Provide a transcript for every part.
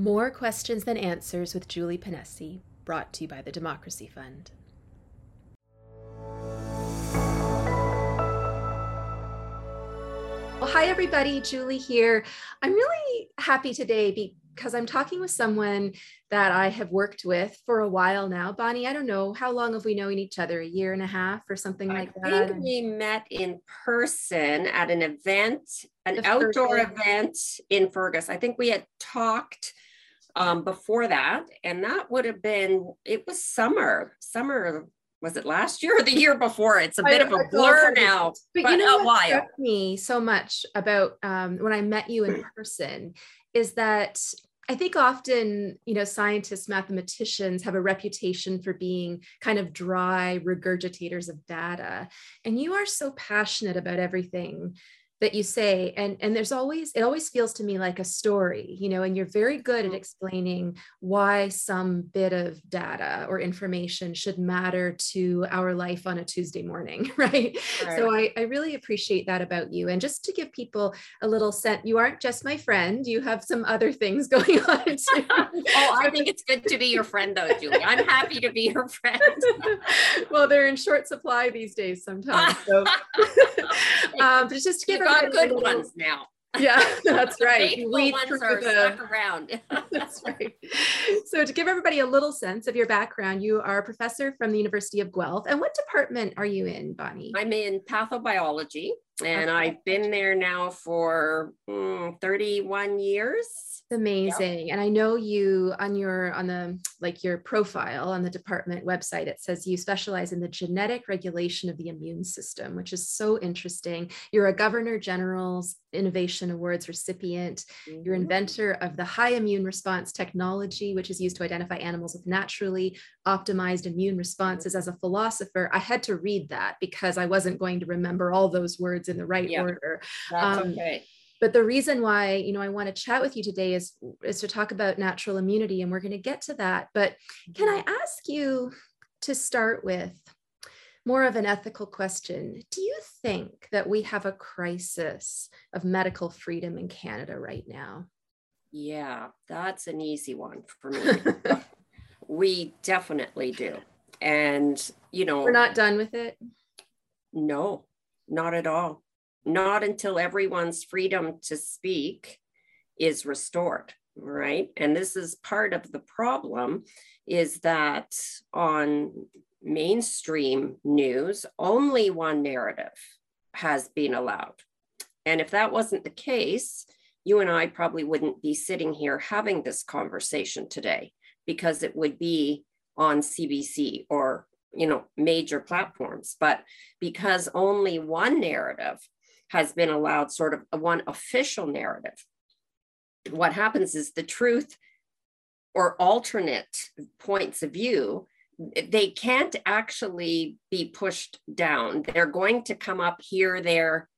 More Questions Than Answers with Julie Ponesse, brought to you by the Democracy Fund. Well, hi, everybody. Julie here. I'm really happy today because I'm talking with someone that I have worked with for a while now. Bonnie, I don't know, how long have we known each other? A year and a half or something I like that? I think we met in person at an event, an the outdoor Fergus. event in Fergus. I think we had talked um, before that, and that would have been, it was summer, summer was it last year or the year before? It's a bit I, of a blur now, but, but you know what while. me so much about um, when I met you in person is that I think often, you know, scientists, mathematicians have a reputation for being kind of dry regurgitators of data. And you are so passionate about everything that you say and and there's always it always feels to me like a story you know and you're very good at mm. explaining why some bit of data or information should matter to our life on a tuesday morning right, right. so I, I really appreciate that about you and just to give people a little sense you aren't just my friend you have some other things going on too. oh i think it's good to be your friend though julie i'm happy to be your friend well they're in short supply these days sometimes so um, but just to give got good ones now. Yeah, that's right. Weed ones are the... stuck around. that's right. So to give everybody a little sense of your background, you are a professor from the University of Guelph. And what department are you in, Bonnie? I'm in pathobiology, and okay. I've been there now for mm, 31 years amazing yep. and i know you on your on the like your profile on the department website it says you specialize in the genetic regulation of the immune system which is so interesting you're a governor general's innovation awards recipient mm-hmm. you're inventor of the high immune response technology which is used to identify animals with naturally optimized immune responses as a philosopher i had to read that because i wasn't going to remember all those words in the right yep. order. That's um, okay. but the reason why you know i want to chat with you today is is to talk about natural immunity and we're going to get to that. But can i mm-hmm. ask you to start with more of an ethical question. Do you think that we have a crisis of medical freedom in canada right now? Yeah that's an easy one for me. We definitely do. And you know we're not done with it? No not at all. Not until everyone's freedom to speak is restored right? And this is part of the problem is that on mainstream news only one narrative has been allowed. And if that wasn't the case you and i probably wouldn't be sitting here having this conversation today because it would be on cbc or you know major platforms but because only one narrative has been allowed sort of one official narrative. What happens is the truth or alternate points of view, they can't actually be pushed down. They're going to come up here, there,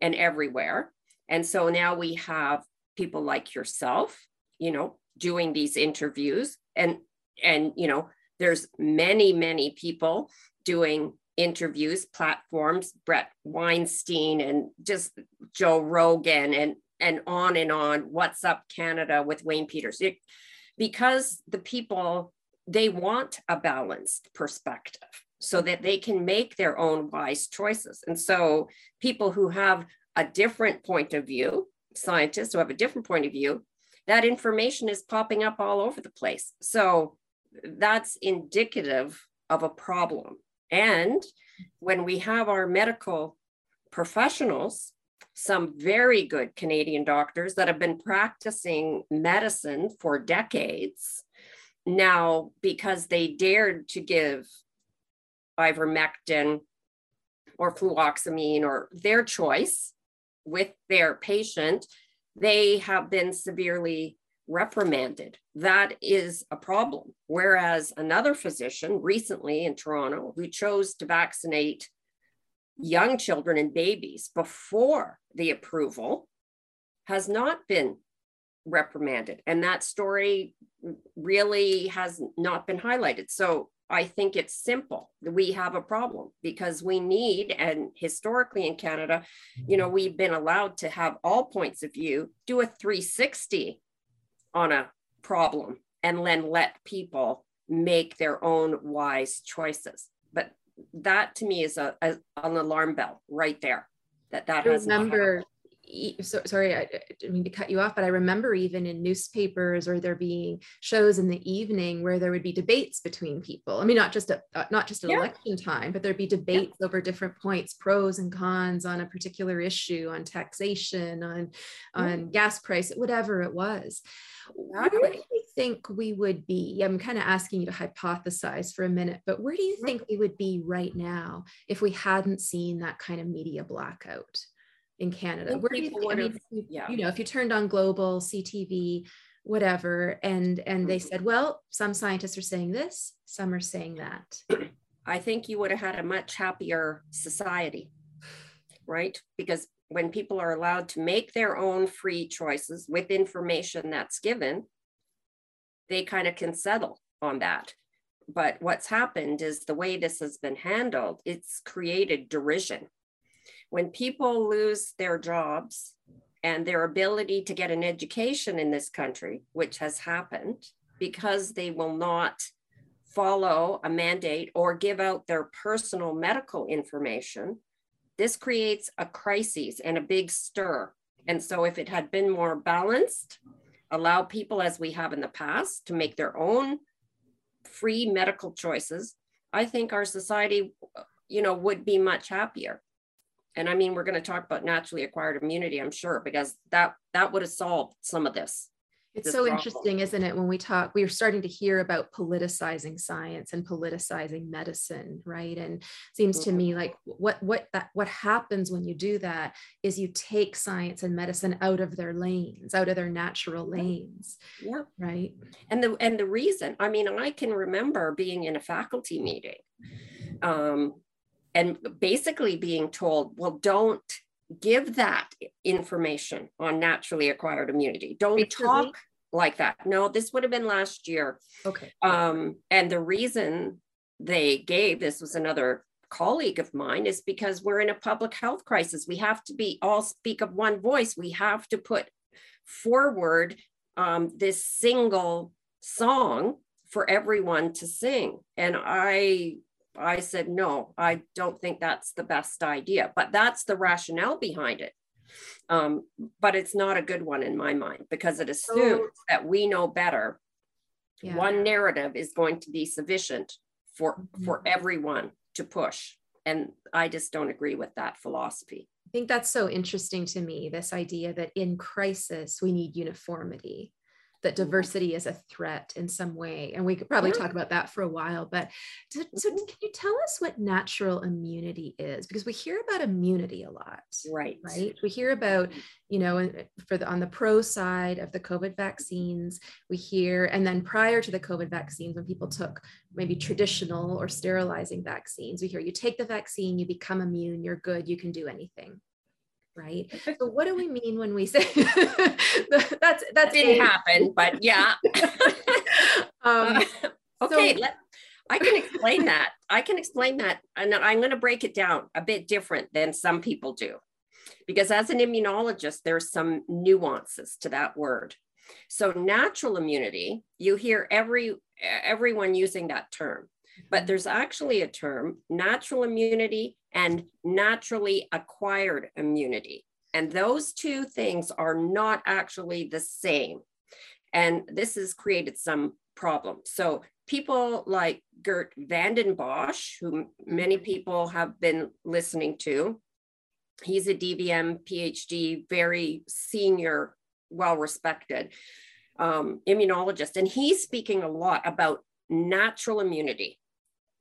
and everywhere. And so now we have people like yourself, you know, doing these interviews and and you know, there's many many people doing interviews, platforms, Bret Weinstein and just Joe Rogan and and on and on. What's up Canada with Wayne Peters? It, because the people they want a balanced perspective so that they can make their own wise choices. And so people who have a different point of view, scientists who have a different point of view, that information is popping up all over the place. So that's indicative of a problem. And when we have our medical professionals, some very good Canadian doctors that have been practicing medicine for decades, now because they dared to give ivermectin or fluvoxamine or their choice with their patient, they have been severely reprimanded. That is a problem. Whereas another physician recently in Toronto who chose to vaccinate young children and babies before the approval has not been reprimanded. And that story really has not been highlighted. So I think it's simple. We have a problem because we need, and historically in Canada, you know, we've been allowed to have all points of view, do a 360 on a problem and then let people make their own wise choices. But that to me is a, a an alarm bell right there. That that I remember so, sorry, I didn't mean to cut you off, but I remember even in newspapers or there being shows in the evening where there would be debates between people. I mean, not just a, uh, not just at yeah. election time, but there'd be debates yeah. over different points, pros and cons on a particular issue, on taxation, on yeah. on gas price, whatever it was. Where do you think we would be? I'm kind of asking you to hypothesize for a minute, but where do you think we would be right now if we hadn't seen that kind of media blackout? In Canada. Where do you I mean, you, yeah. you know, if you turned on global, CTV, whatever, and and they mm-hmm. said, well, some scientists are saying this, some are saying that. I think you would have had a much happier society, right? Because when people are allowed to make their own free choices with information that's given, they kind of can settle on that. But what's happened is the way this has been handled, it's created derision when people lose their jobs and their ability to get an education in this country, which has happened because they will not follow a mandate or give out their personal medical information, this creates a crisis and a big stir. And so, if it had been more balanced, allow people, as we have in the past, to make their own free medical choices, I think our society, you know, would be much happier and i mean we're going to talk about naturally acquired immunity i'm sure because that that would have solved some of this it's so problem. interesting isn't it when we talk we are starting to hear about politicizing science and politicizing medicine right and seems to me mm-hmm. like what what that what happens when you do that is you take science and medicine out of their lanes out of their natural lanes yeah right and the and the reason i mean i can remember being in a faculty meeting um and basically being told, well, don't give that information on naturally acquired immunity. Don't talk like that. No, this would have been last year. Okay. Um, and the reason they gave this was another colleague of mine is because we're in a public health crisis. We have to be all speak of one voice. We have to put forward um, this single song for everyone to sing. And I I said, no, I don't think that's the best idea. But that's the rationale behind it. Um, but it's not a good one in my mind because it assumes that we know better. Yeah. One narrative is going to be sufficient for mm-hmm. for everyone to push. And I just don't agree with that philosophy. I think that's so interesting to me this idea that in crisis, we need uniformity that diversity is a threat in some way. And we could probably yeah. talk about that for a while. But to, so, mm-hmm. can you tell us what natural immunity is? Because we hear about immunity a lot. Right. Right. We hear about, you know, for the on the pro side of the COVID vaccines, we hear, and then prior to the COVID vaccines, when people took maybe traditional or sterilizing vaccines, we hear you take the vaccine, you become immune, you're good, you can do anything right? So what do we mean when we say that's that didn't happen, but yeah. um, okay, so, let, I can explain that. I can explain that, and I'm going to break it down a bit different than some people do, because as an immunologist, there's some nuances to that word. So natural immunity, you hear every everyone using that term, but there's actually a term, natural immunity and naturally acquired immunity. And those two things are not actually the same. And this has created some problems. So people like Geert Vanden Bossche, who many people have been listening to, he's a DVM PhD, very senior, well-respected um, immunologist. And he's speaking a lot about natural immunity.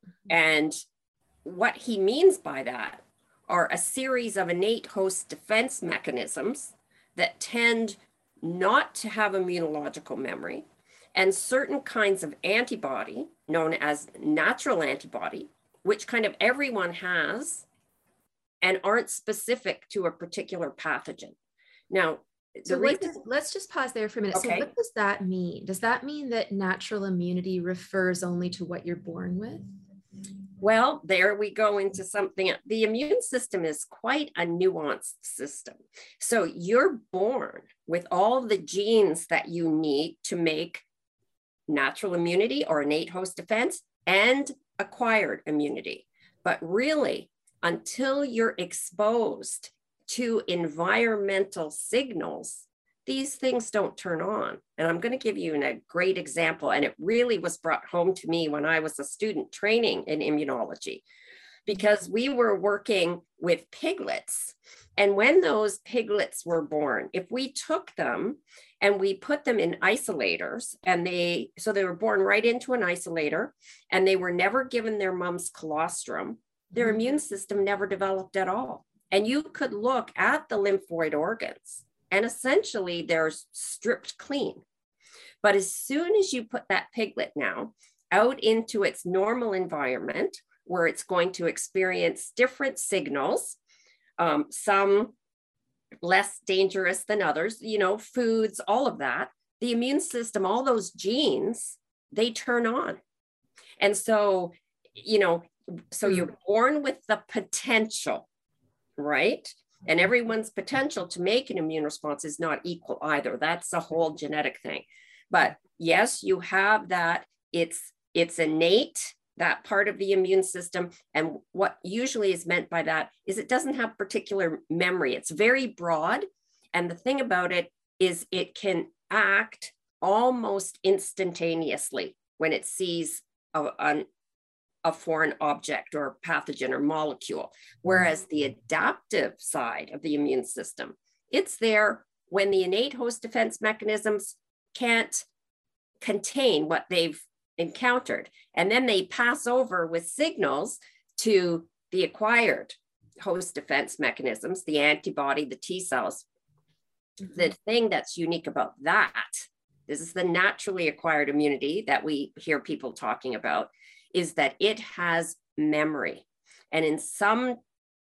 Mm-hmm. And what he means by that are a series of innate host defense mechanisms that tend not to have immunological memory and certain kinds of antibody known as natural antibody which kind of everyone has and aren't specific to a particular pathogen. Now so reason, let's just pause there for a minute. Okay. so what does that mean? Does that mean that natural immunity refers only to what you're born with well, there we go into something. The immune system is quite a nuanced system. So you're born with all the genes that you need to make natural immunity or innate host defense and acquired immunity. But really, until you're exposed to environmental signals, these things don't turn on. And I'm going to give you a great example. And it really was brought home to me when I was a student training in immunology, because we were working with piglets. And when those piglets were born, if we took them and we put them in isolators, and they, so they were born right into an isolator, and they were never given their mom's colostrum, their mm-hmm. immune system never developed at all. And you could look at the lymphoid organs and essentially they're stripped clean. But as soon as you put that piglet now out into its normal environment, where it's going to experience different signals, um, some less dangerous than others, you know, foods, all of that, the immune system, all those genes, they turn on. And so, you know, so you're mm. born with the potential, right? And everyone's potential to make an immune response is not equal either. That's a whole genetic thing. But yes, you have that. It's it's innate that part of the immune system. And what usually is meant by that is it doesn't have particular memory. It's very broad. And the thing about it is it can act almost instantaneously when it sees a, an, a foreign object or pathogen or molecule. Whereas the adaptive side of the immune system, it's there when the innate host defense mechanisms can't contain what they've encountered. And then they pass over with signals to the acquired host defense mechanisms, the antibody, the T cells. Mm-hmm. The thing that's unique about that, this is the naturally acquired immunity that we hear people talking about, is that it has memory. And in some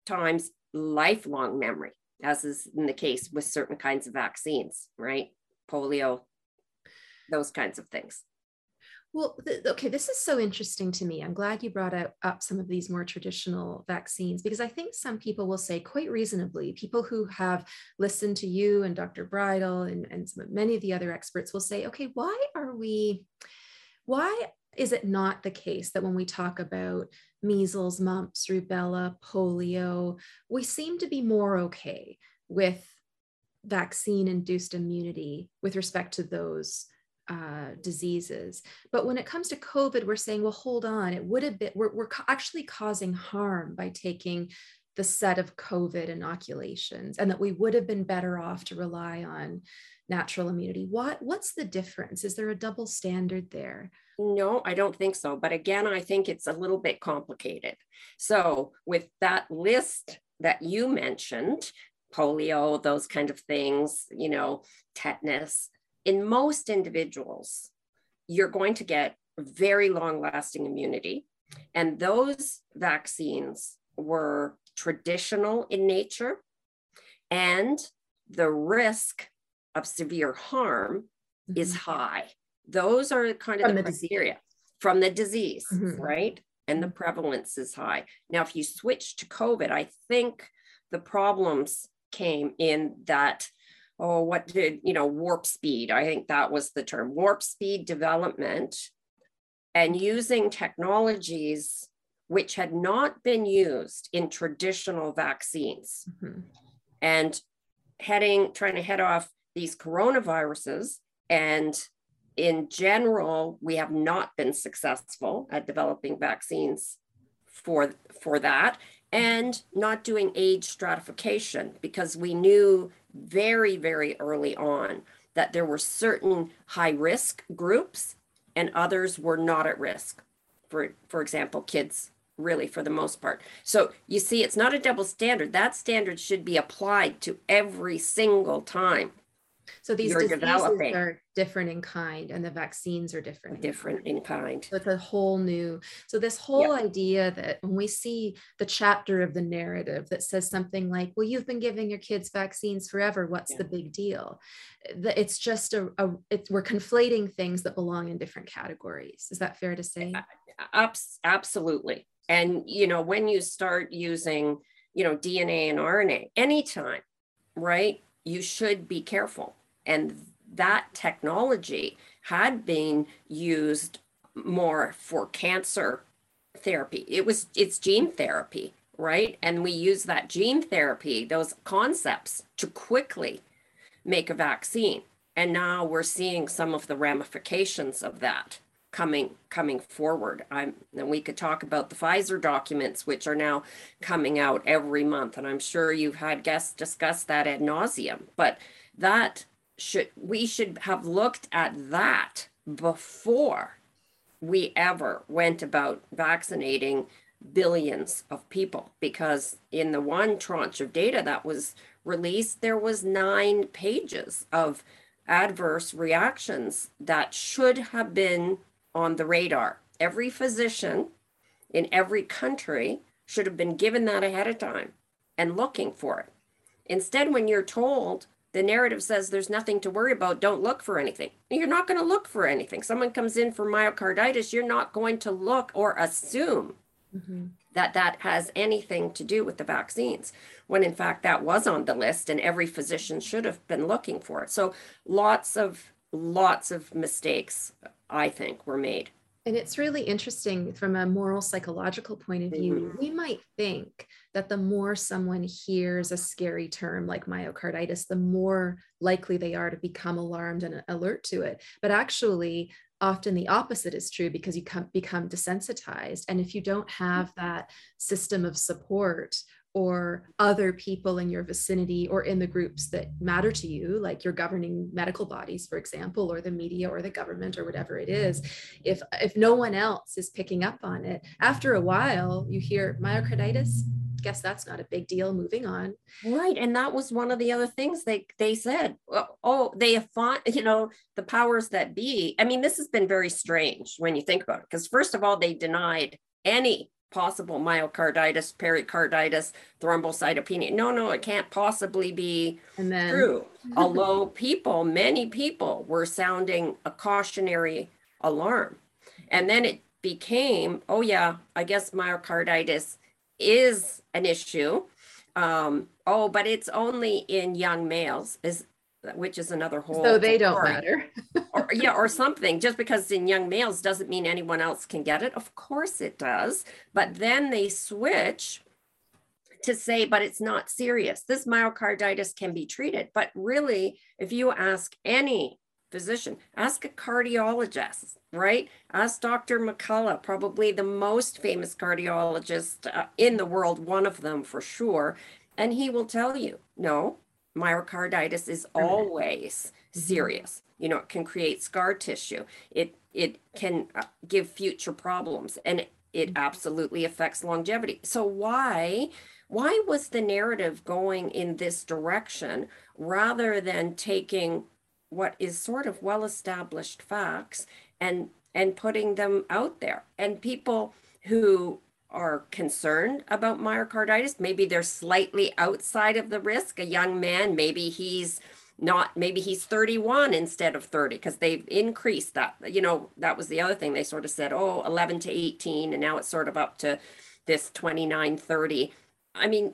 times, lifelong memory, as is in the case with certain kinds of vaccines, right? Polio, those kinds of things. Well, th- okay, this is so interesting to me. I'm glad you brought up, up some of these more traditional vaccines because I think some people will say, quite reasonably, people who have listened to you and Dr. Bridle and, and many of the other experts will say, okay, why are we, why is it not the case that when we talk about measles, mumps, rubella, polio, we seem to be more okay with vaccine induced immunity with respect to those uh, diseases. But when it comes to COVID, we're saying, well, hold on, it would have been, we're, we're actually causing harm by taking the set of COVID inoculations, and that we would have been better off to rely on natural immunity. What, what's the difference? Is there a double standard there? No, I don't think so. But again, I think it's a little bit complicated. So, with that list that you mentioned, polio, those kind of things, you know, tetanus, in most individuals, you're going to get very long lasting immunity. And those vaccines were traditional in nature, and the risk of severe harm mm-hmm. is high. Those are kind of from the, the criteria from the disease, mm-hmm. right? And the prevalence is high. Now, if you switch to COVID, I think the problems came in that oh, what did, you know, warp speed. I think that was the term warp speed development and using technologies which had not been used in traditional vaccines mm-hmm. and heading, trying to head off these coronaviruses. And in general, we have not been successful at developing vaccines for, for that and not doing age stratification because we knew very, very early on that there were certain high risk groups and others were not at risk. For, for example, kids, really, for the most part. So you see, it's not a double standard. That standard should be applied to every single time so these diseases developing. are different in kind and the vaccines are different. Different in kind. So it's a whole new, so this whole yep. idea that when we see the chapter of the narrative that says something like, well, you've been giving your kids vaccines forever, what's yeah. the big deal? It's just a, a it's, we're conflating things that belong in different categories. Is that fair to say? Absolutely. And, you know, when you start using, you know, DNA and RNA anytime, right? You should be careful and that technology had been used more for cancer therapy. It was it's gene therapy, right? And we use that gene therapy, those concepts to quickly make a vaccine. And now we're seeing some of the ramifications of that coming coming forward. I'm and we could talk about the Pfizer documents, which are now coming out every month. And I'm sure you've had guests discuss that ad nauseum. But that should we should have looked at that before we ever went about vaccinating billions of people. Because in the one tranche of data that was released there was nine pages of adverse reactions that should have been on the radar. Every physician in every country should have been given that ahead of time and looking for it. Instead when you're told the narrative says there's nothing to worry about don't look for anything. You're not going to look for anything. Someone comes in for myocarditis you're not going to look or assume mm-hmm. that that has anything to do with the vaccines when in fact that was on the list and every physician should have been looking for it. So lots of lots of mistakes i think were made and it's really interesting from a moral psychological point of view. Mm-hmm. We might think that the more someone hears a scary term like myocarditis, the more likely they are to become alarmed and alert to it. But actually, often the opposite is true because you come, become desensitized. And if you don't have that system of support or other people in your vicinity or in the groups that matter to you like your governing medical bodies for example or the media or the government or whatever it is if if no one else is picking up on it after a while you hear myocarditis guess that's not a big deal moving on. Right and that was one of the other things they they said oh, oh they have fought you know the powers that be. I mean this has been very strange when you think about it because first of all they denied any possible myocarditis, pericarditis, thrombocytopenia. No, no, it can't possibly be and then, true. Although people, many people were sounding a cautionary alarm. And then it became, oh, yeah, I guess myocarditis is an issue. Um, oh, but it's only in young males. Is which is another whole. So they don't matter. or, yeah, or something. Just because in young males doesn't mean anyone else can get it. Of course it does. But then they switch to say, but it's not serious. This myocarditis can be treated. But really, if you ask any physician, ask a cardiologist, right? Ask Dr. McCullough, probably the most famous cardiologist uh, in the world, one of them for sure. And he will tell you, no, myocarditis is always mm-hmm. serious. You know, it can create scar tissue. It it can uh, give future problems, and it, mm-hmm. absolutely affects longevity. So why why was the narrative going in this direction rather than taking what is sort of well established facts and and putting them out there and people who are concerned about myocarditis. Maybe they're slightly outside of the risk. A young man, maybe he's not, maybe he's 31 instead of 30 because they've increased that. You know, that was the other thing. They sort of said, oh, 11 to 18, and now it's sort of up to this 29, 30. I mean,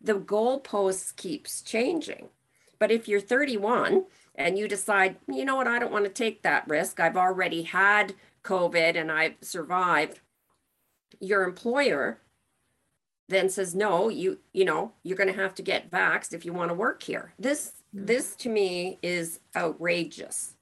the goalpost keeps changing. But if you're 31 and you decide, you know what, I don't want to take that risk, I've already had COVID and I've survived your employer then says no you you know you're going to have to get vaxxed if you want to work here this mm-hmm. this to me is outrageous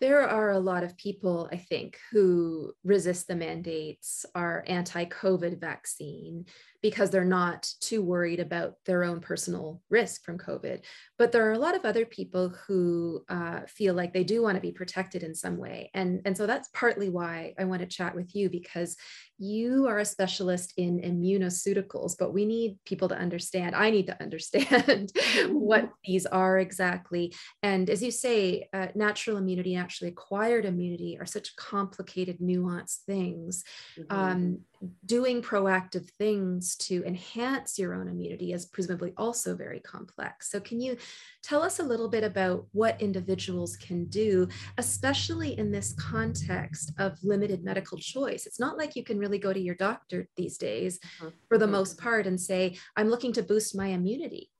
there are a lot of people i think who resist the mandates are anti-covid vaccine because they're not too worried about their own personal risk from COVID. But there are a lot of other people who uh, feel like they do want to be protected in some way. And, and so that's partly why I want to chat with you because you are a specialist in immunoceuticals, but we need people to understand. I need to understand what these are exactly. And as you say, uh, natural immunity, naturally acquired immunity are such complicated, nuanced things. Mm-hmm. Um, doing proactive things to enhance your own immunity is presumably also very complex. So, can you tell us a little bit about what individuals can do, especially in this context of limited medical choice? It's not like you can really go to your doctor these days, mm-hmm. for the most part, and say, I'm looking to boost my immunity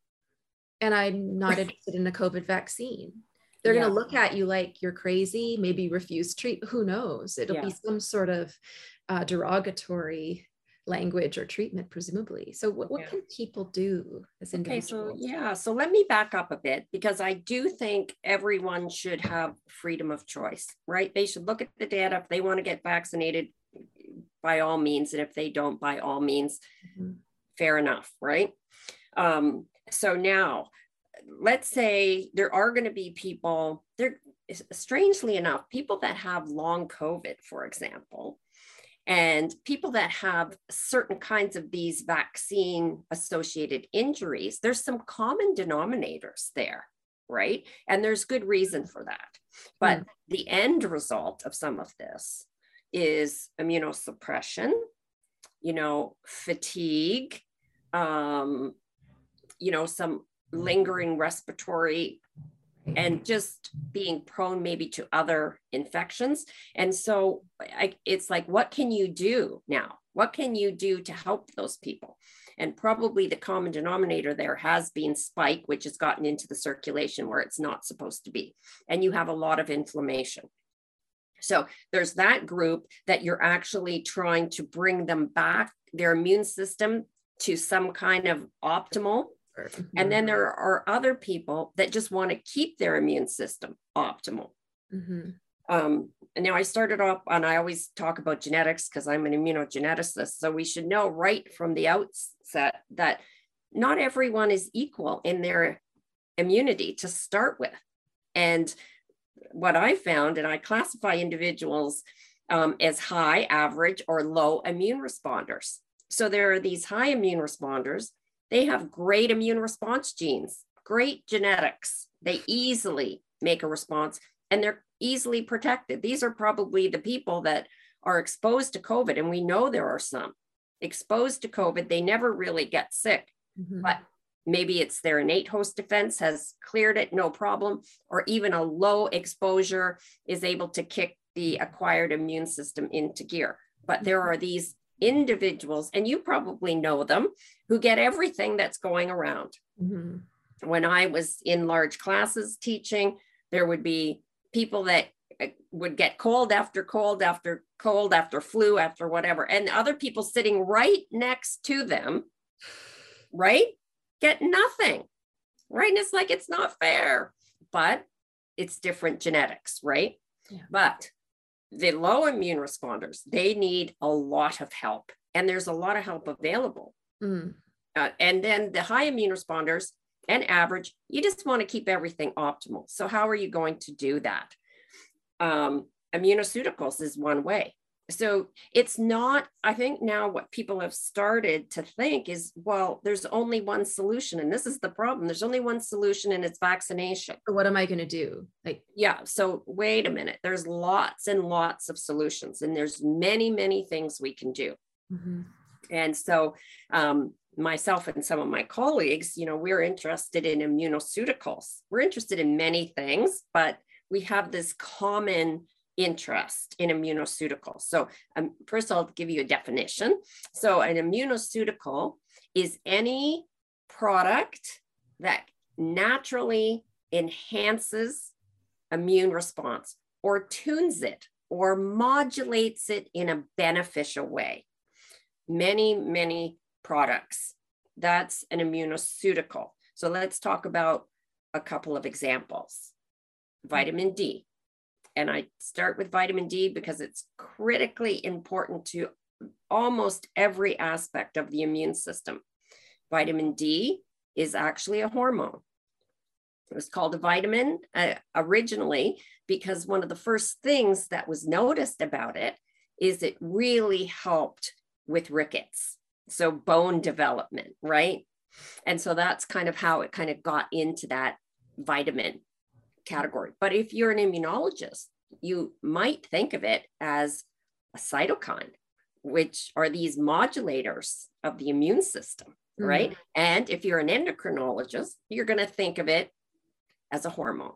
and I'm not interested in a COVID vaccine. they're Yeah. going to look at you like you're crazy, maybe refuse treat. Who knows? It'll Yeah. be some sort of uh, derogatory language or treatment, presumably. So, what, what Yeah. can people do as individuals? Okay, so yeah, so let me back up a bit because I do think everyone should have freedom of choice, right? They should look at the data. If they want to get vaccinated, by all means, and if they don't, by all means, Mhm. fair enough, right? Um, so now, let's say there are going to be people, there strangely enough, people that have long COVID, for example, and people that have certain kinds of these vaccine associated injuries, there's some common denominators there, right? And there's good reason for that. But the end result of some of this is immunosuppression, you know, fatigue, um, you know, some lingering respiratory and just being prone maybe to other infections. And so I, it's like, what can you do now? What can you do to help those people? And probably the common denominator there has been spike, which has gotten into the circulation where it's not supposed to be. And you have a lot of inflammation. So there's that group that you're actually trying to bring them back, their immune system to some kind of optimal and then there are other people that just want to keep their immune system optimal. Mhm. Um, and now I started off, and I always talk about genetics because I'm an immunogeneticist. So we should know right from the outset that not everyone is equal in their immunity to start with. And what I found, and I classify individuals um, as high, average, or low immune responders. So there are these high immune responders they have great immune response genes, great genetics. They easily make a response and they're easily protected. These are probably the people that are exposed to COVID, and we know there are some exposed to COVID. They never really get sick, Mhm. but maybe it's their innate host defense has cleared it, no problem, or even a low exposure is able to kick the acquired immune system into gear. But there are these individuals, and you probably know them, who get everything that's going around. Mhm. When I was in large classes teaching, there would be people that uh, would get cold after cold after cold after flu after whatever, and other people sitting right next to them, right, get nothing, right? And it's like, it's not fair, but it's different genetics, right? Yeah. But the low immune responders, they need a lot of help, and there's a lot of help available. Mm. Uh, and then the high immune responders and average, you just want to keep everything optimal. So, how are you going to do that? Um, immunoceuticals is one way. So, it's not, I think now what people have started to think is, well, there's only one solution. And this is the problem. There's only one solution, and it's vaccination. What am I going to do? Like, Yeah. So, wait a minute. There's lots and lots of solutions, and there's many, many things we can do. Mhm. And so, um, myself and some of my colleagues, you know, we're interested in immunoceuticals. We're interested in many things, but we have this common interest in immunoceuticals. So, um, first, I'll give you a definition. So, an immunoceutical is any product that naturally enhances immune response or tunes it or modulates it in a beneficial way many, many products. That's an immunoceutical. So let's talk about a couple of examples. Vitamin D. And I start with vitamin D because it's critically important to almost every aspect of the immune system. Vitamin D is actually a hormone. It was called a vitamin uh, originally because one of the first things that was noticed about it is it really helped with rickets. So bone development, right? And so that's kind of how it kind of got into that vitamin category. But if you're an immunologist, you might think of it as a cytokine, which are these modulators of the immune system, Mhm. right? And if you're an endocrinologist, you're going to think of it as a hormone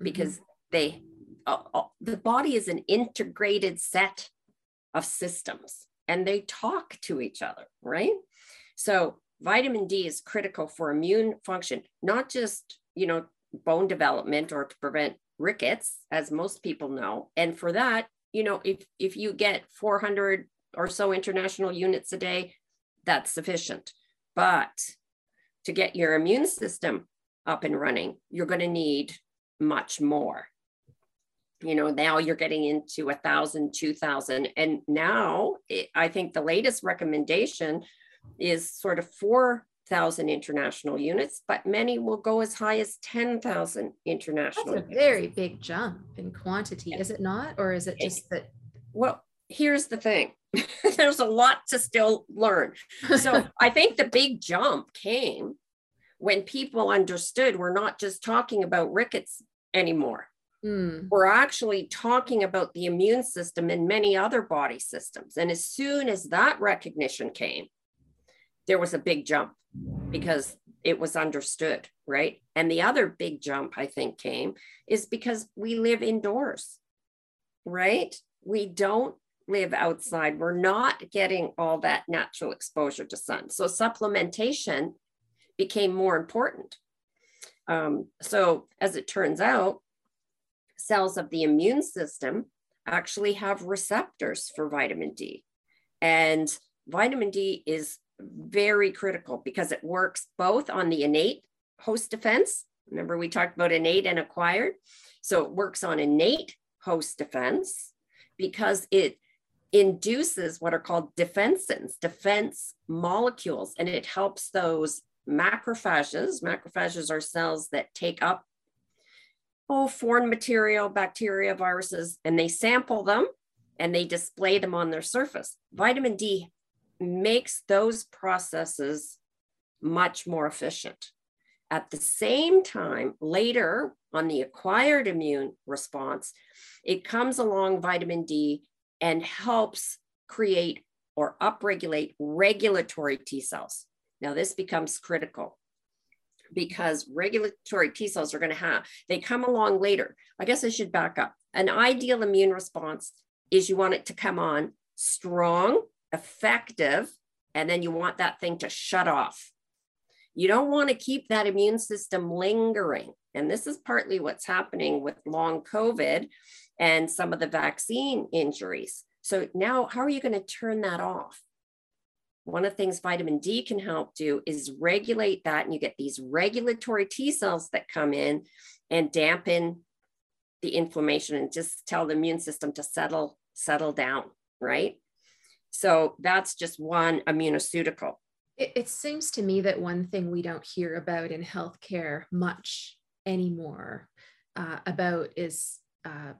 because they uh, uh, the body is an integrated set of systems and they talk to each other right so vitamin d is critical for immune function not just you know bone development or to prevent rickets, as most people know. And for that, you know, if, if you get 400 or so international units a day, that's sufficient. But to get your immune system up and running, you're going to need much more. You know, now you're getting into a thousand, two thousand, and now I think the latest recommendation is sort of four thousand international units, but many will go as high as ten thousand international. That's a very big jump in quantity, is it not, or is it just that? Well, here's the thing. There's a lot to still learn. So I think the big jump came when people understood we're not just talking about rickets anymore. Mm. We're actually talking about the immune system and many other body systems. And as soon as that recognition came, there was a big jump because it was understood, right? And the other big jump I think came is because we live indoors, right? We don't live outside. We're not getting all that natural exposure to sun. So supplementation became more important. Um, so, as it turns out, cells of the immune system actually have receptors for vitamin D. And vitamin D is very critical because it works both on the innate host defense. Remember, we talked about innate and acquired. So, it works on innate host defense because it induces what are called defensins, defense molecules, and it helps those macrophages. Macrophages are cells that take up oh, foreign material, bacteria, viruses, and they sample them and they display them on their surface. Vitamin D makes those processes much more efficient. At the same time, later on the acquired immune response, it comes along vitamin D and helps create or upregulate regulatory T cells. Now, this becomes critical because regulatory T cells are going to have, they come along later. I guess I should back up. An ideal immune response is you want it to come on strong, effective, and then you want that thing to shut off. You don't want to keep that immune system lingering. And this is partly what's happening with long COVID and some of the vaccine injuries. So now, how are you going to turn that off? One of the things vitamin D can help do is regulate that, and you get these regulatory T cells that come in and dampen the inflammation and just tell the immune system to settle settle down, right? So that's just one immunoceutical. It, it seems to me that one thing we don't hear about in healthcare much anymore uh, about is uh,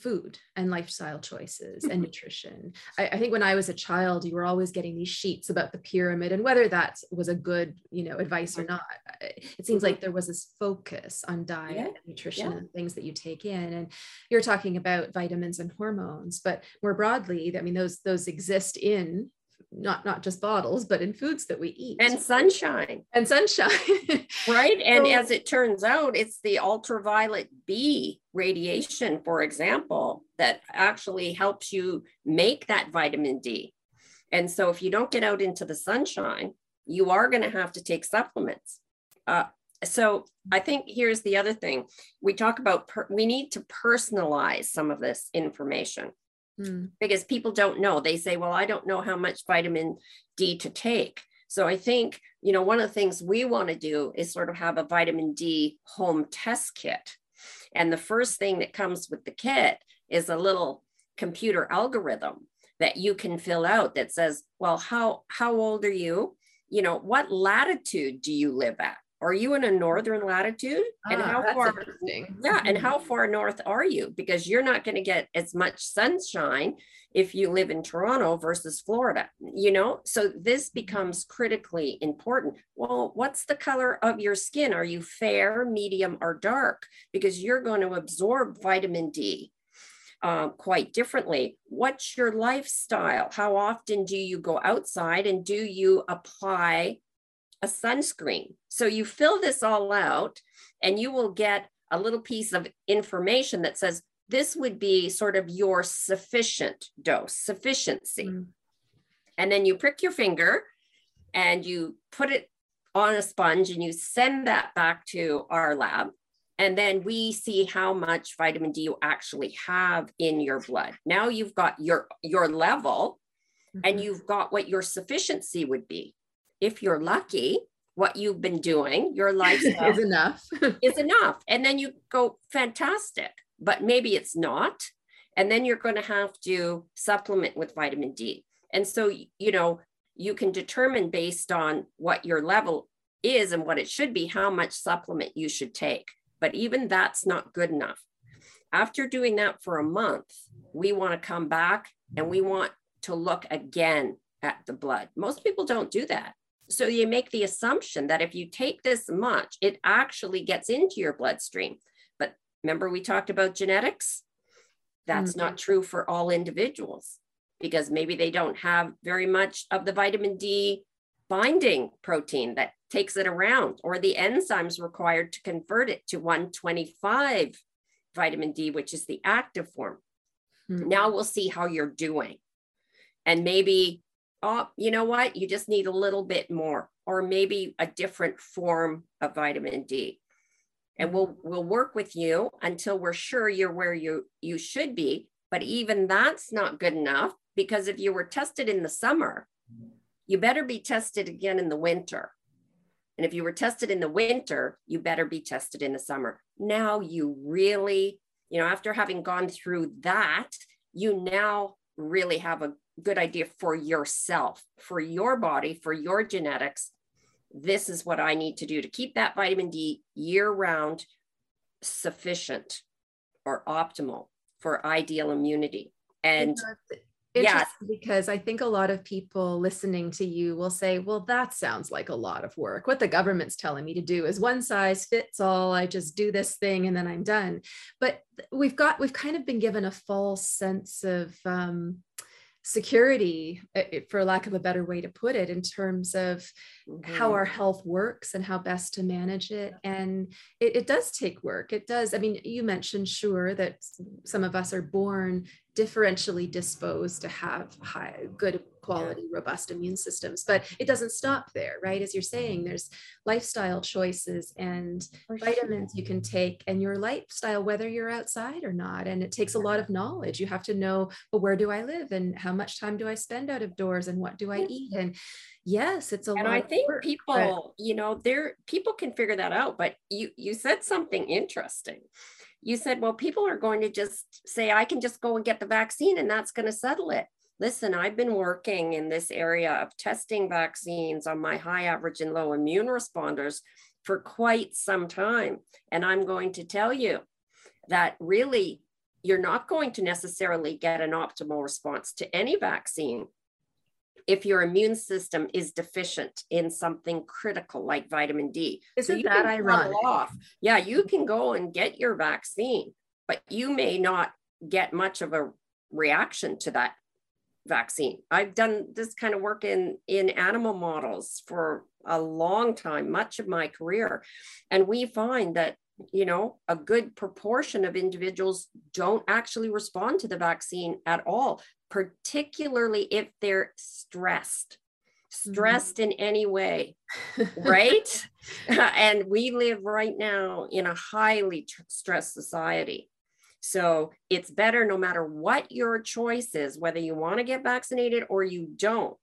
food and lifestyle choices and mm-hmm. nutrition. I, I, think when I was a child, you were always getting these sheets about the pyramid and whether that was a good, you know, advice or not. It seems like mm-hmm. there was this focus on diet yeah. and nutrition yeah. and things that you take in. And you're talking about vitamins and hormones, but more broadly, I mean, those those exist in not not just bottles but in foods that we eat. And sunshine. And sunshine. Right? And so, as it turns out it's the ultraviolet b radiation for example that actually helps you make that vitamin d. And so if you don't get out into the sunshine you are going to have to take supplements. Uh, so i think here's the other thing. We talk about per- we need to personalize some of this information mm. because people don't know. They say, well, I don't know how much vitamin D to take. So I think, you know, one of the things we want to do is sort of have a vitamin D home test kit. And the first thing that comes with the kit is a little computer algorithm that you can fill out that says, well, how how old are you? You know, what latitude do you live at? Are you in a northern latitude and ah, how far yeah and how mm-hmm. far north are you because you're not going to get as much sunshine if you live in toronto versus florida you know so this mm-hmm. becomes critically important well what's the color of your skin are you fair medium or dark because you're going to absorb vitamin d uh, quite differently. What's your lifestyle? How often do you go outside and do you apply a sunscreen. So you fill this all out and you will get a little piece of information that says this would be sort of your sufficient dose, sufficiency. Mm. And then you prick your finger and you put it on a sponge and you send that back to our lab and then we see how much vitamin D you actually have in your blood. Now you've got your your level mm-hmm. and you've got what your sufficiency would be. If you're lucky, what you've been doing, your lifestyle is enough. is enough. And then you go fantastic, but maybe it's not. And then you're going to have to supplement with vitamin D. And so, you know, you can determine based on what your level is and what it should be, how much supplement you should take but even that's not good enough. After doing that for a month, we want to come back and we want to look again at the blood. Most people don't do that. So you make the assumption that if you take this much, it actually gets into your bloodstream. But remember, we talked about genetics? That's mm-hmm. not true for all individuals because maybe they don't have very much of the vitamin D binding protein that takes it around or the enzymes required to convert it to 125 vitamin D, which is the active form. Mm-hmm. Now we'll see how you're doing. And maybe, oh, you know what? You just need a little bit more, or maybe a different form of vitamin D. And mm-hmm. we'll we'll work with you until we're sure you're where you you should be. But even that's not good enough because if you were tested in the summer, you better be tested again in the winter and if you were tested in the winter, you better be tested in the summer. Now you really, you know, after having gone through that, you now really have a good idea for yourself, for your body, for your genetics. This is what I need to do to keep that vitamin D year round sufficient or optimal for ideal immunity. And yeah because i think a lot of people listening to you will say well that sounds like a lot of work. What the government's telling me to do is one size fits all. I just do this thing and then i'm done. But we've got we've kind of been given a false sense of um, security for lack of a better way to put it in terms of mm-hmm. how our health works and how best to manage it. And it, it, does take work. It does i mean you mentioned sure that some of us are born differentially disposed to have high good quality robust immune systems but it doesn't stop there right? As you're saying there's lifestyle choices and For vitamins sure. you can take and your lifestyle whether you're outside or not and it takes a lot of knowledge. You have to know well where do i live and how much time do i spend out of doors and what do i eat? And yes it's a and lot i think work, people but... you know there people can figure that out but you you said something interesting you said, well, people are going to just say, I can just go and get the vaccine and that's going to settle it. Listen, I've been working in this area of testing vaccines on my high, average, and low immune responders for quite some time. And I'm going to tell you that really, you're not going to necessarily get an optimal response to any vaccine if your immune system is deficient in something critical like vitamin D. Isn't so that ironic? Off. Yeah, you can go and get your vaccine, but you may not get much of a reaction to that vaccine. I've done this kind of work in in animal models for a long time, much of my career, and we find that you know a good proportion of individuals don't actually respond to the vaccine at all particularly if they're stressed stressed mm-hmm. in any way right and we live right now in a highly tr- stressed society so it's better no matter what your choice is whether you want to get vaccinated or you don't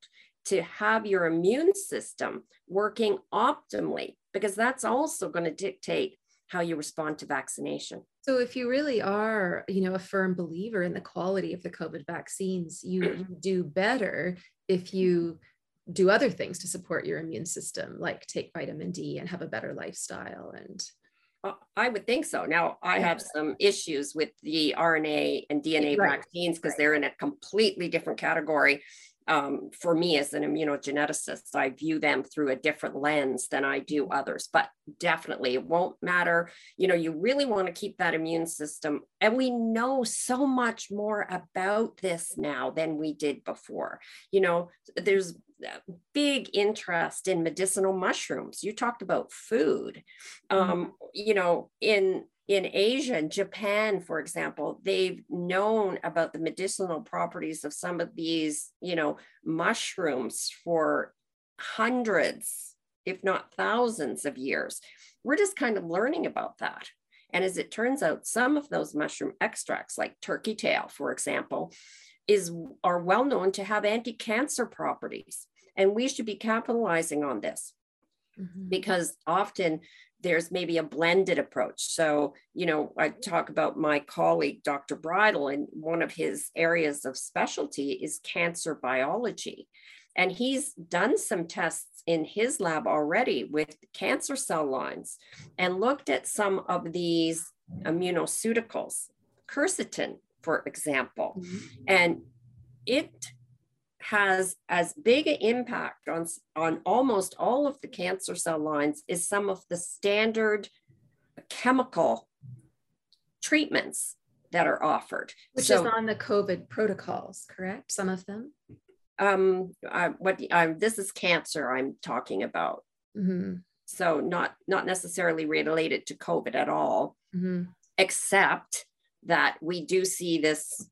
to have your immune system working optimally because that's also going to dictate how you respond to vaccination. So if you really are, you know, a firm believer in the quality of the COVID vaccines, you, you do better if mm-hmm. you do other things to support your immune system, like take vitamin D and have a better lifestyle and uh, I would think so. Now, I have some issues with the RNA and DNA right. vaccines because right. they're in a completely different category um, for me as an immunogeneticist, I view them through a different lens than I do others. But definitely, it won't matter. You know, you really want to keep that immune system. And we know so much more about this now than we did before. You know, there's big interest in medicinal mushrooms. You talked about food. Mm-hmm. Um, you know, in in Asia and Japan, for example, they've known about the medicinal properties of some of these, you know, mushrooms for hundreds, if not thousands of years. We're just kind of learning about that. And as it turns out, some of those mushroom extracts, like turkey tail, for example, is are well known to have anti-cancer properties. And we should be capitalizing on this mm-hmm. because often there's maybe a blended approach. So, you know, I talk about my colleague, Dr. Bridle, and one of his areas of specialty is cancer biology. And he's done some tests in his lab already with cancer cell lines and looked at some of these immunoceuticals, quercetin, for example. Mm-hmm. And it has as big an impact on, on almost all of the cancer cell lines is some of the standard chemical treatments that are offered. Which so, is on the COVID protocols, correct? Some of them? Um, uh, what um, this is cancer I'm talking about. Mm-hmm. So not not necessarily related to COVID at all, mm-hmm. except that we do see this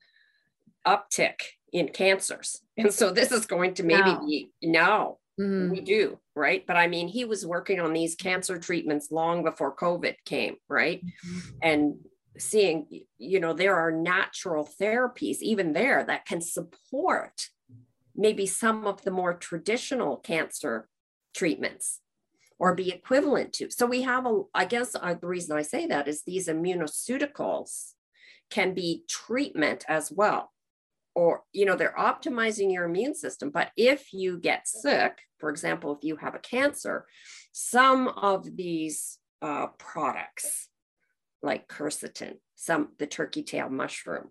uptick in cancers. And so this is going to maybe no. be no, mm-hmm. we do, right? But I mean, he was working on these cancer treatments long before COVID came, right? Mm-hmm. And seeing, you know, there are natural therapies even there that can support maybe some of the more traditional cancer treatments or be equivalent to. So we have a, I guess uh, the reason I say that is these immunoceuticals can be treatment as well or you know they're optimizing your immune system. But if you get sick for example if you have a cancer some of these uh, products like quercetin some the turkey tail mushroom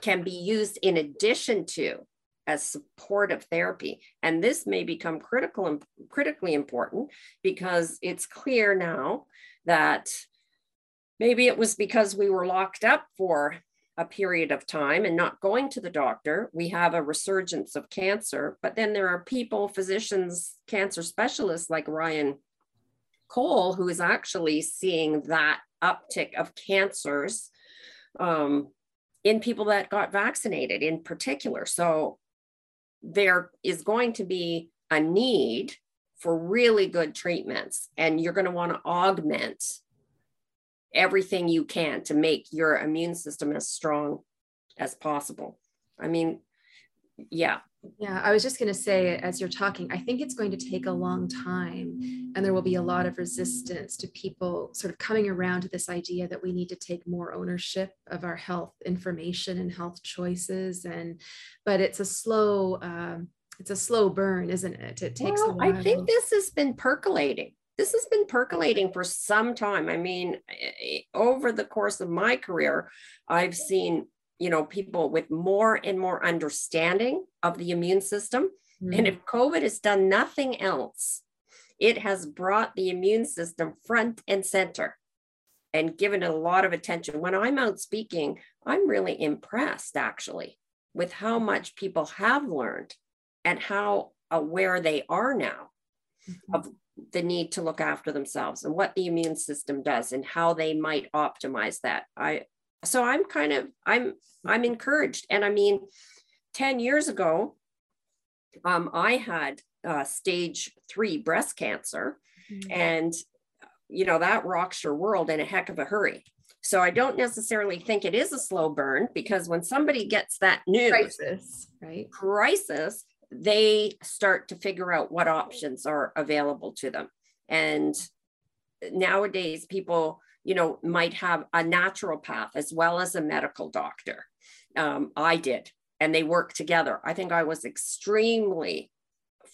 can be used in addition to as supportive therapy. And this may become critical and critically important because it's clear now that maybe it was because we were locked up for a period of time and not going to the doctor, we have a resurgence of cancer. But then there are people, physicians, cancer specialists like Ryan Cole, who is actually seeing that uptick of cancers um, in people that got vaccinated in particular. So there is going to be a need for really good treatments, and you're going to want to augment everything you can to make your immune system as strong as possible. I mean, yeah. Yeah, I was just going to say, as you're talking, I think it's going to take a long time, and there will be a lot of resistance to people sort of coming around to this idea that we need to take more ownership of our health information and health choices. And, but it's a slow, um, it's a slow burn, isn't it? It takes. Well, I think this has been percolating this has been percolating for some time. I mean, over the course of my career, I've seen, you know, people with more and more understanding of the immune system. Mm. And if COVID has done nothing else, it has brought the immune system front and center and given it a lot of attention. When I'm out speaking, I'm really impressed actually with how much people have learned and how aware they are now mm-hmm. of the need to look after themselves and what the immune system does and how they might optimize that. I so i'm kind of i'm i'm encouraged. And i mean 10 years ago um, i had uh, stage three breast cancer mm-hmm. and you know that rocks your world in a heck of a hurry. So i don't necessarily think it is a slow burn because when somebody gets that news crisis right? crisis they start to figure out what options are available to them. And nowadays, people, you know, might have a naturopath as well as a medical doctor. Um, I did, and they work together. I think I was extremely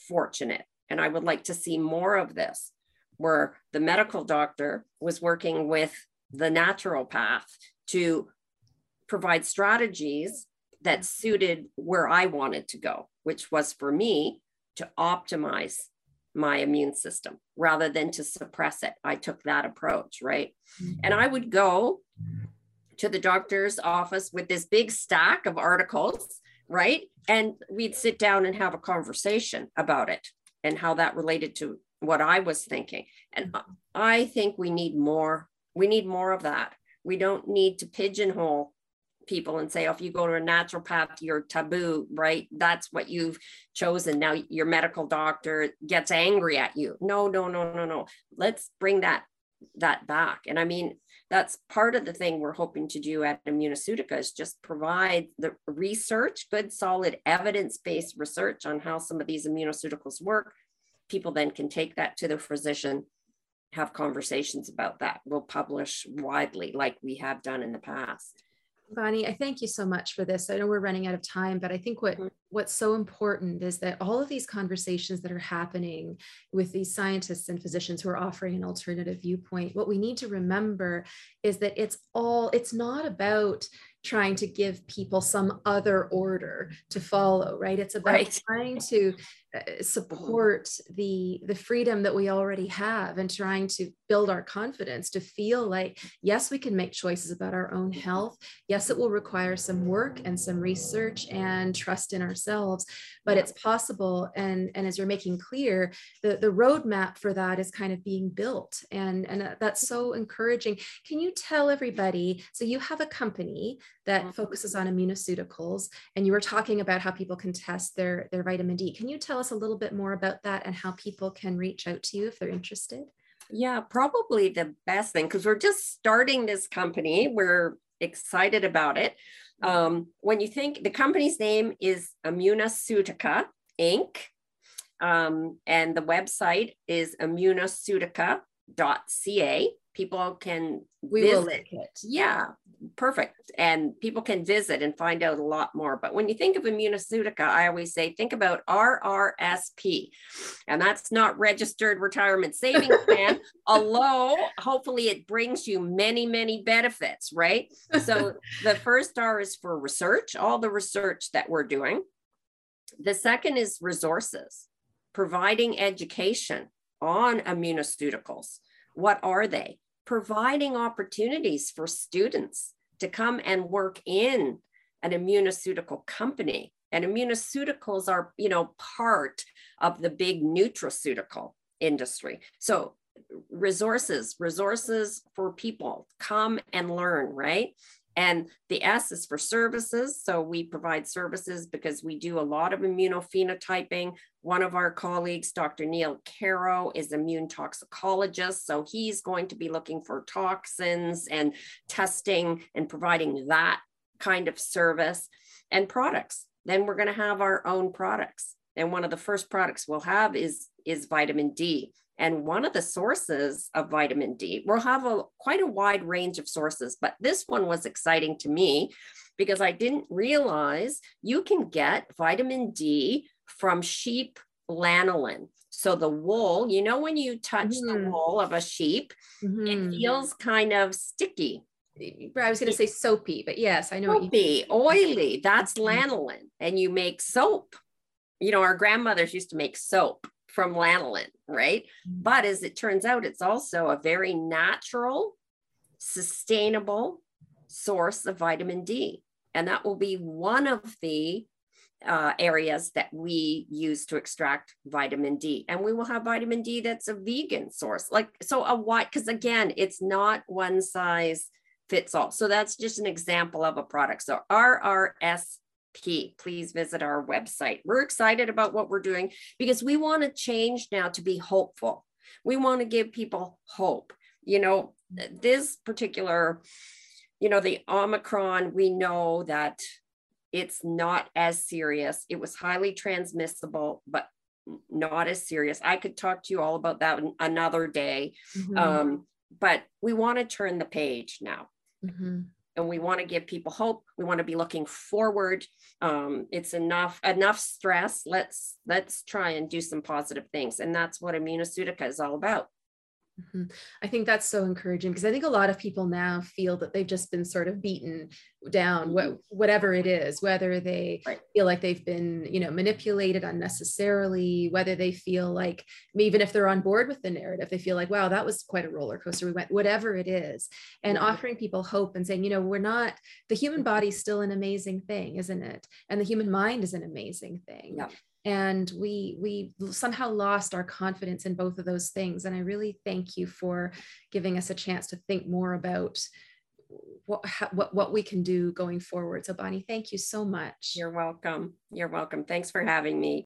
fortunate, and I would like to see more of this, where the medical doctor was working with the naturopath to provide strategies that suited where I wanted to go which was for me to optimize my immune system rather than to suppress it. I took that approach, right? Mm-hmm. And I would go to the doctor's office with this big stack of articles, right? And we'd sit down and have a conversation about it and how that related to what I was thinking. And mm-hmm. I think we need more. We need more of that. We don't need to pigeonhole people and say, oh, if you go to a naturopath, you're taboo, right? That's what you've chosen. Now your medical doctor gets angry at you. No, no, no, no, no. Let's bring that that back. And I mean, that's part of the thing we're hoping to do at Immunoceutica is just provide the research, good, solid, evidence-based research on how some of these immunoceuticals work. People then can take that to their physician, have conversations about that. We'll publish widely like we have done in the past. Bonnie, I thank you so much for this. I know we're running out of time, but I think what mm-hmm. what's so important is that all of these conversations that are happening with these scientists and physicians who are offering an alternative viewpoint, what we need to remember is that it's all it's not about trying to give people some other order to follow, right? It's about right. trying to Uh, hmm. support the the freedom that we already have and trying to build our confidence to feel like yes we can make choices about our own hmm. health. Yes it will require some work and some research and trust in ourselves but it's possible. And and as you're making clear the the roadmap for that is kind of being built. And and uh, that's so encouraging. Can you tell everybody so you have a company that mm-hmm. focuses on immunoceuticals and you were talking about how people can test their their vitamin d. Can you tell us a little bit more about that and how people can reach out to you if they're interested? Yeah probably the best thing because we're just starting this company. We're excited about it. Um, when you think the company's name is Immunoceutica Inc. Um, and the website is immunoceutica.ca people can we visit. will link it. Yeah perfect. And people can visit and find out a lot more. But when you think of immunoceutica i always say think about rrsp and that's not registered retirement savings plan although hopefully it brings you many many benefits right? So the first r is for research all the research that we're doing. The second is resources providing education on immunoceuticals. What are they providing opportunities for students to come and work in an immunoceutical company. And immunoceuticals are you know part of the big nutraceutical industry. So resources resources for people. Come and learn right and the S is for services. So we provide services because we do a lot of immunophenotyping. One of our colleagues, Dr. Niel Karrow, is immune toxicologist. So he's going to be looking for toxins and testing and providing that kind of service and products. Then we're going to have our own products. And one of the first products we'll have is, is vitamin D. And one of the sources of vitamin D, we'll have a quite a wide range of sources, but this one was exciting to me because I didn't realize you can get vitamin D from sheep lanolin. So the wool, you know, when you touch mm-hmm. the wool of a sheep, mm-hmm. it feels kind of sticky. I was going to say soapy, but yes, I know soapy, oily. That's mm-hmm. lanolin, and you make soap. You know, our grandmothers used to make soap from lanolin, right? Mm-hmm. But as it turns out, it's also a very natural, sustainable source of vitamin D. And that will be one of the uh, areas that we use to extract vitamin D. And we will have vitamin D that's a vegan source. Like, so a white, because again, it's not one size fits all. So that's just an example of a product. So RRS please visit our website. We're excited about what we're doing because we want to change now to be hopeful. We want to give people hope. You know, this particular, you know, the Omicron, we know that it's not as serious. It was highly transmissible, but not as serious. I could talk to you all about that another day. Mm-hmm. Um, but we want to turn the page now. Mm-hmm and we want to give people hope we want to be looking forward um, it's enough enough stress let's let's try and do some positive things and that's what immunoceutica is all about Mm-hmm. I think that's so encouraging because I think a lot of people now feel that they've just been sort of beaten down, what, mm-hmm. whatever it is, whether they right. feel like they've been, you know, manipulated unnecessarily, whether they feel like, even if they're on board with the narrative, they feel like, wow, that was quite a roller coaster. We went, whatever it is, and mm-hmm. offering people hope and saying, you know, we're not, the human body is still an amazing thing, isn't it? And the human mind is an amazing thing. Yeah and we we somehow lost our confidence in both of those things. And i really thank you for giving us a chance to think more about what what, what we can do going forward. So bonnie thank you so much. You're welcome. You're welcome. Thanks for having me